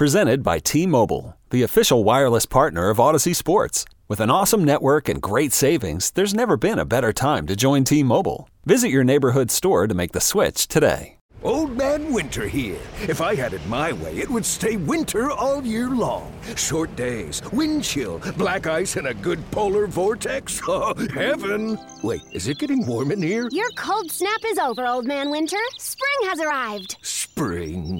Presented by T Mobile, the official wireless partner of Audacy Sports. With an awesome network and great savings, there's never been a better time to join T Mobile. Visit your neighborhood store to make the switch today. Old Man Winter here. If I had it my way, it would stay winter all year long. Short days, wind chill, black ice, and a good polar vortex. Oh, heaven! Wait, is it getting warm in here? Your cold snap is over, Old Man Winter. Spring has arrived. Spring.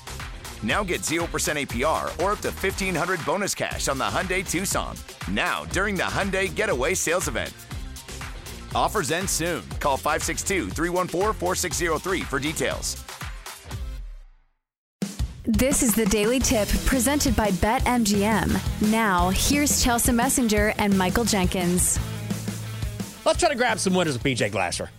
Now get 0% APR or up to 1500 bonus cash on the Hyundai Tucson. Now, during the Hyundai Getaway Sales Event. Offers end soon. Call 562 314 4603 for details. This is the Daily Tip presented by BetMGM. Now, here's Chelsa Messinger and Michael Jenkins. Let's try to grab some winners with PJ Glasser.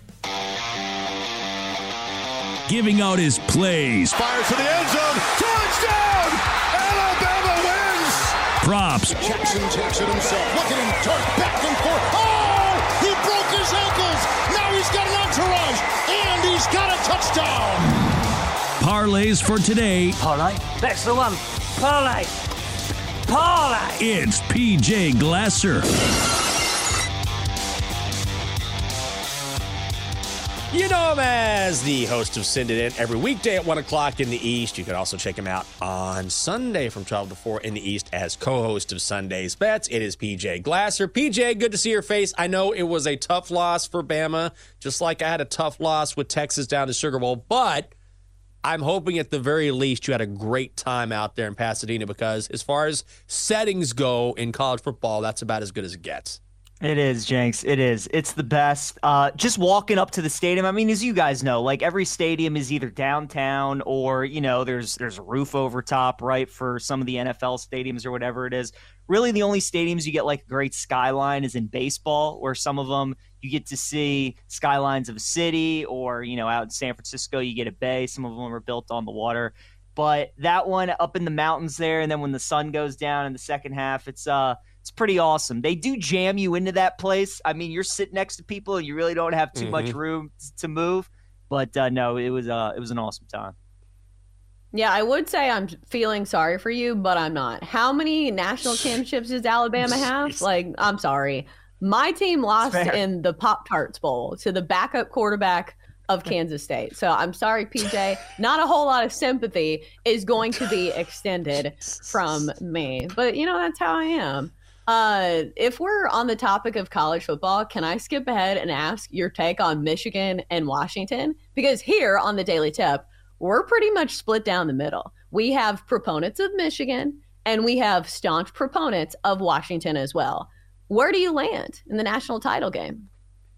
Giving out his plays. Fires to the end zone. Touchdown! Alabama wins! Props. Jackson takes it himself. Look at him turn back and forth. Oh! He broke his ankles. Now he's got an entourage. And he's got a touchdown. Parlays for today. Parlay? That's the one. Parlay. Parlay. It's PJ Glasser. You know him as the host of Send It In every weekday at 1 o'clock in the East. You can also check him out on Sunday from 12 to 4 in the East as co host of Sunday's Bets. It is PJ Glasser. PJ, good to see your face. I know it was a tough loss for Bama, just like I had a tough loss with Texas down to Sugar Bowl, but I'm hoping at the very least you had a great time out there in Pasadena because, as far as settings go in college football, that's about as good as it gets. It is, Jenks. It is. It's the best. Uh, just walking up to the stadium. I mean, as you guys know, like every stadium is either downtown or you know there's there's a roof over top, right? For some of the NFL stadiums or whatever it is. Really, the only stadiums you get like a great skyline is in baseball, where some of them you get to see skylines of a city, or you know out in San Francisco you get a bay. Some of them are built on the water. But that one up in the mountains there, and then when the sun goes down in the second half, it's uh it's pretty awesome. They do jam you into that place. I mean, you're sitting next to people and you really don't have too mm-hmm. much room to move. But uh, no, it was uh, it was an awesome time. Yeah, I would say I'm feeling sorry for you, but I'm not. How many national championships does Alabama have? Like, I'm sorry. My team lost in the Pop Tarts Bowl to the backup quarterback of Kansas State. So I'm sorry, PJ. Not a whole lot of sympathy is going to be extended from me. But, you know, that's how I am. Uh, if we're on the topic of college football, can I skip ahead and ask your take on Michigan and Washington? Because here on the Daily Tip, we're pretty much split down the middle. We have proponents of Michigan and we have staunch proponents of Washington as well. Where do you land in the national title game?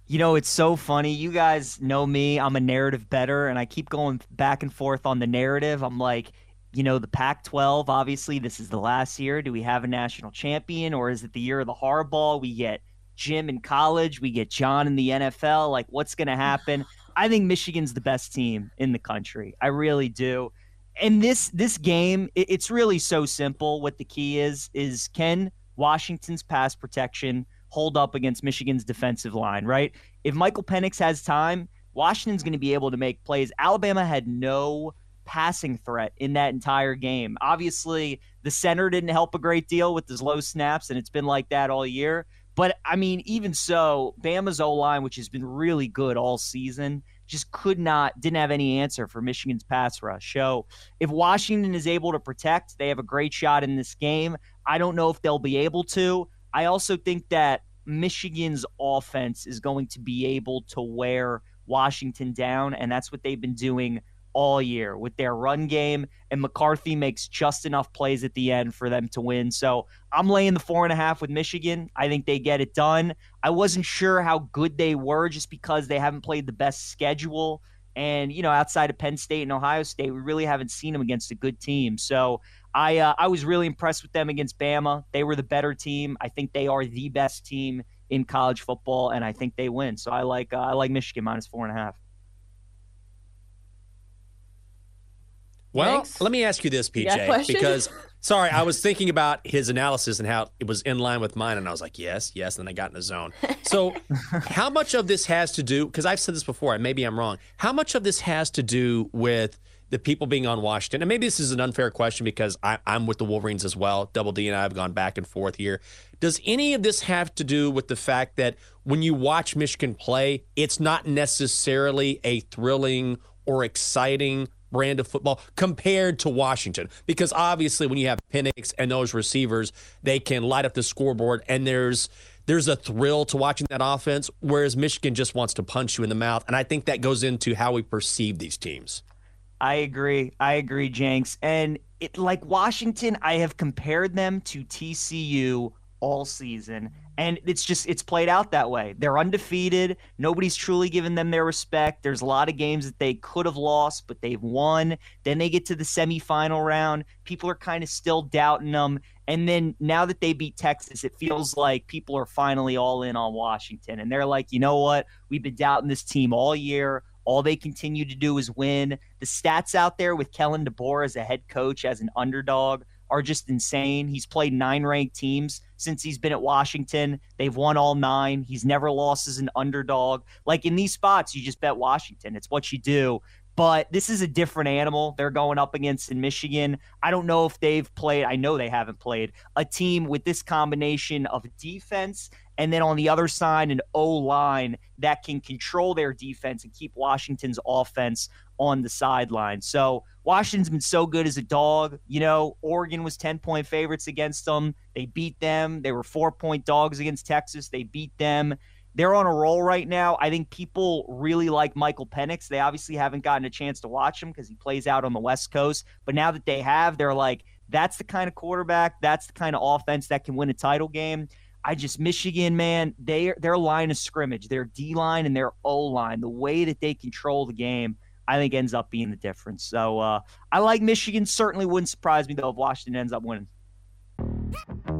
You know, it's so funny. You guys know me. I'm a narrative better, and I keep going back and forth on the narrative. I'm like, you know, the Pac 12, obviously, this is the last year. Do we have a national champion or is it the year of the Harbaugh? We get Jim in college, we get John in the NFL. Like, what's going to happen? I think Michigan's the best team in the country. I really do. And this this game, it, it's really so simple. What the key is is can Washington's pass protection hold up against Michigan's defensive line, right? If Michael Penix has time, Washington's going to be able to make plays. Alabama had no passing threat in that entire game. Obviously, the center didn't help a great deal with his low snaps, and it's been like that all year. But I mean, even so, Bama's O line, which has been really good all season, just could not, didn't have any answer for Michigan's pass rush. So if Washington is able to protect, they have a great shot in this game. I don't know if they'll be able to. I also think that Michigan's offense is going to be able to wear Washington down, and that's what they've been doing all year with their run game, and McCarthy makes just enough plays at the end for them to win. So I'm laying the four and a half with Michigan. I think they get it done. I wasn't sure how good they were just because they haven't played the best schedule. And, you know, outside of Penn State and Ohio State, we really haven't seen them against a good team. So I uh, I was really impressed with them against Bama. They were the better team. I think they are the best team in college football, and I think they win. So I like uh, I like Michigan minus four and a half. Well, Thanks. let me ask you this, You got a PJ, because sorry, I was thinking about his analysis and how it was in line with mine, and I was like, yes, yes, and then I got in the zone. So, how much of this has to do? Because I've said this before, and maybe I'm wrong. How much of this has to do with the people being on Washington? And maybe this is an unfair question because I, I'm with the Wolverines as well. Double D and I have gone back and forth here. Does any of this have to do with the fact that when you watch Michigan play, it's not necessarily a thrilling or exciting brand of football compared to Washington. Because obviously, when you have Penix and those receivers, they can light up the scoreboard, and there's there's a thrill to watching that offense. Whereas Michigan just wants to punch you in the mouth, and I think that goes into how we perceive these teams. I agree. I agree, Jenks. And it like Washington, I have compared them to TCU all season. And it's just it's played out that way. They're undefeated. Nobody's truly given them their respect. There's a lot of games that they could have lost, but they've won. Then they get to the semifinal round. People are kind of still doubting them. And then now that they beat Texas, it feels like people are finally all in on Washington. And they're like, you know what? We've been doubting this team all year. All they continue to do is win. The stats out there with Kalen DeBoer as a head coach, as an underdog, are just insane. He's played nine ranked teams since he's been at Washington. They've won all nine. He's never lost as an underdog. Like in these spots, you just bet Washington. It's what you do. But this is a different animal they're going up against in Michigan. I don't know if they've played, I know they haven't played a team with this combination of defense and then on the other side, an O line that can control their defense and keep Washington's offense on the sideline. So Washington's been so good as a dog. You know, Oregon was 10 point favorites against them. They beat them. They were four point dogs against Texas. They beat them. They're on a roll right now. I think people really like Michael Penix. They obviously haven't gotten a chance to watch him because he plays out on the West Coast. But now that they have, they're like, that's the kind of quarterback, that's the kind of offense that can win a title game. I just Michigan, man, they their line of scrimmage, their D line and their O line, the way that they control the game, I think ends up being the difference. So uh, I like Michigan. Certainly wouldn't surprise me though if Washington ends up winning.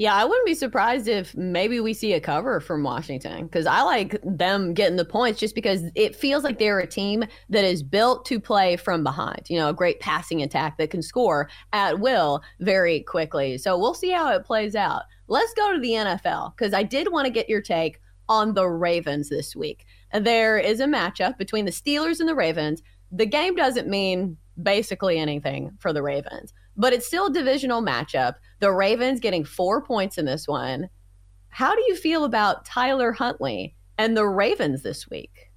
Yeah, I wouldn't be surprised if maybe we see a cover from Washington because I like them getting the points just because it feels like they're a team that is built to play from behind. You know, a great passing attack that can score at will very quickly. So we'll see how it plays out. Let's go to the NFL because I did want to get your take on the Ravens this week. There is a matchup between the Steelers and the Ravens. The game doesn't mean basically anything for the Ravens, but it's still a divisional matchup. The Ravens getting four points in this one. How do you feel about Tyler Huntley and the Ravens this week?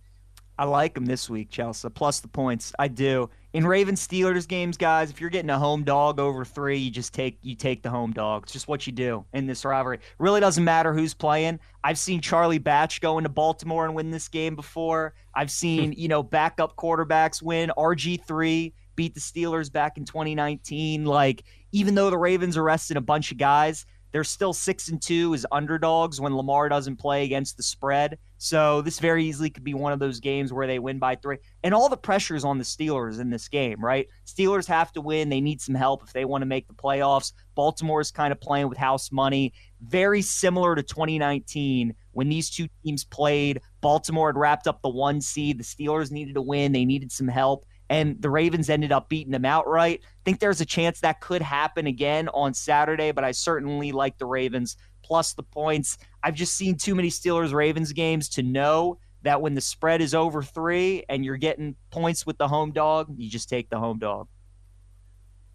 I like them this week, Chelsa. Plus the points, I do. In Ravens Steelers games, guys, if you're getting a home dog over three, you just take you take the home dog. It's just what you do in this rivalry. Really doesn't matter who's playing. I've seen Charlie Batch go into Baltimore and win this game before. I've seen hmm. you know backup quarterbacks win. RG three beat the Steelers back in 2019. Like even though the Ravens arrested a bunch of guys, they're still six and two as underdogs when Lamar doesn't play against the spread. So this very easily could be one of those games where they win by three. And all the pressure is on the Steelers in this game, right? Steelers have to win. They need some help if they want to make the playoffs. Baltimore is kind of playing with house money. Very similar to 2019 when these two teams played. Baltimore had wrapped up the one seed. The Steelers needed to win. They needed some help. And the Ravens ended up beating them outright. I think there's a chance that could happen again on Saturday, but I certainly like the Ravens plus the points. I've just seen too many Steelers Ravens games to know that when the spread is over three and you're getting points with the home dog, you just take the home dog.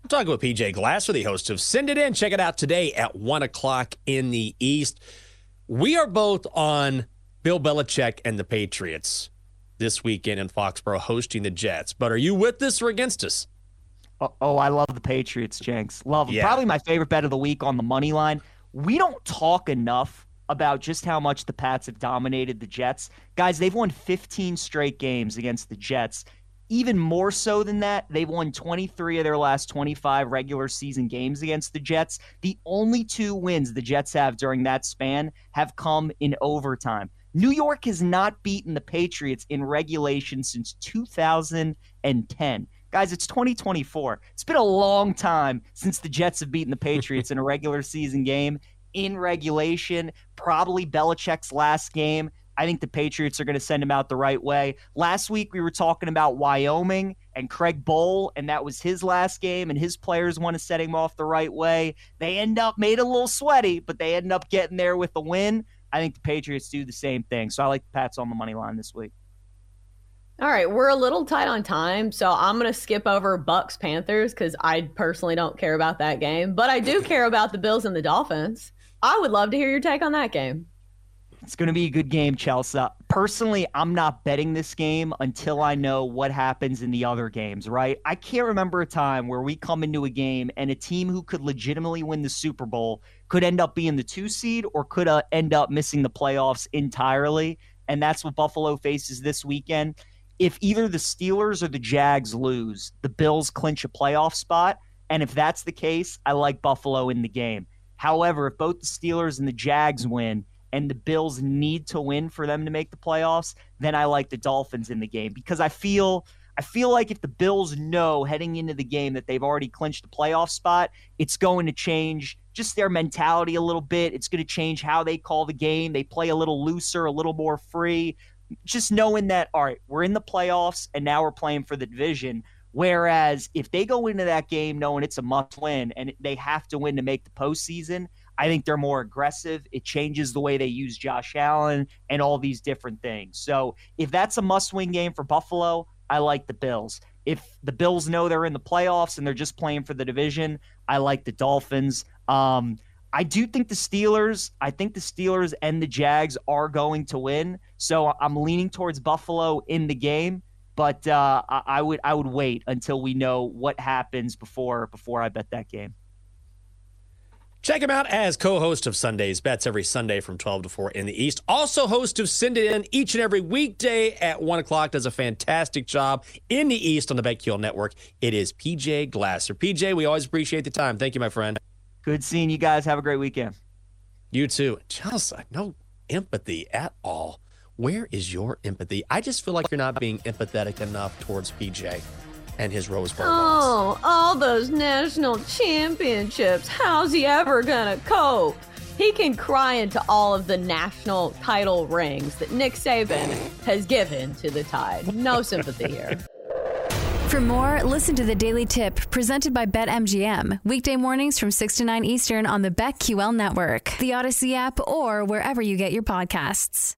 I'm talking with PJ Glasser, the host of Send It In. Check it out today at 1 o'clock in the East. We are both on Bill Belichick and the Patriots this weekend in Foxborough hosting the Jets. But are you with us or against us? Oh, oh I love the Patriots, Jenks. Love them. Yeah. Probably my favorite bet of the week on the money line. We don't talk enough about just how much the Pats have dominated the Jets. Guys, they've won 15 straight games against the Jets. Even more so than that, they've won 23 of their last 25 regular season games against the Jets. The only two wins the Jets have during that span have come in overtime. New York has not beaten the Patriots in regulation since 2010. Guys, it's 2024. It's been a long time since the Jets have beaten the Patriots in a regular season game in regulation. Probably Belichick's last game. I think the Patriots are going to send him out the right way. Last week, we were talking about Wyoming and Craig Bohl, and that was his last game, and his players want to set him off the right way. They end up made a little sweaty, but they end up getting there with the win. I think the Patriots do the same thing. So I like the Pats on the money line this week. All right, we're a little tight on time, so I'm going to skip over Bucks Panthers because I personally don't care about that game, but I do care about the Bills and the Dolphins. I would love to hear your take on that game. It's going to be a good game, Chelsa. Personally, I'm not betting this game until I know what happens in the other games, right? I can't remember a time where we come into a game and a team who could legitimately win the Super Bowl could end up being the two seed or could uh, end up missing the playoffs entirely. And that's what Buffalo faces this weekend if either the Steelers or the Jags lose, the Bills clinch a playoff spot. And if that's the case, I like Buffalo in the game. However, if both the Steelers and the Jags win and the Bills need to win for them to make the playoffs, then I like the Dolphins in the game because I feel I feel like if the Bills know heading into the game that they've already clinched the playoff spot, it's going to change just their mentality a little bit. It's going to change how they call the game. They play a little looser, a little more free just knowing that, all right, we're in the playoffs and now we're playing for the division. Whereas if they go into that game knowing it's a must win and they have to win to make the postseason, I think they're more aggressive. It changes the way they use Josh Allen and all these different things. So if that's a must win game for Buffalo, I like the Bills. If the Bills know they're in the playoffs and they're just playing for the division, I like the Dolphins. Um, I do think the Steelers, I think the Steelers and the Jags are going to win. So I'm leaning towards Buffalo in the game, but uh, I would I would wait until we know what happens before before I bet that game. Check him out as co-host of Sunday's Bets every Sunday from 12 to 4 in the East. Also host of Send It In each and every weekday at 1 o'clock. Does a fantastic job in the East on the BetQL Network. It is PJ Glasser. PJ, we always appreciate the time. Thank you, my friend. Good seeing you guys. Have a great weekend. You too. Chelsa, no empathy at all. Where is your empathy? I just feel like you're not being empathetic enough towards PJ and his Rose Bowl. Oh, all those national championships. How's he ever gonna cope? He can cry into all of the national title rings that Nick Saban has given to the Tide. No sympathy here. For more, listen to the Daily Tip presented by BetMGM. Weekday mornings from 6 to 9 Eastern on the BetQL network, the Audacy app, or wherever you get your podcasts.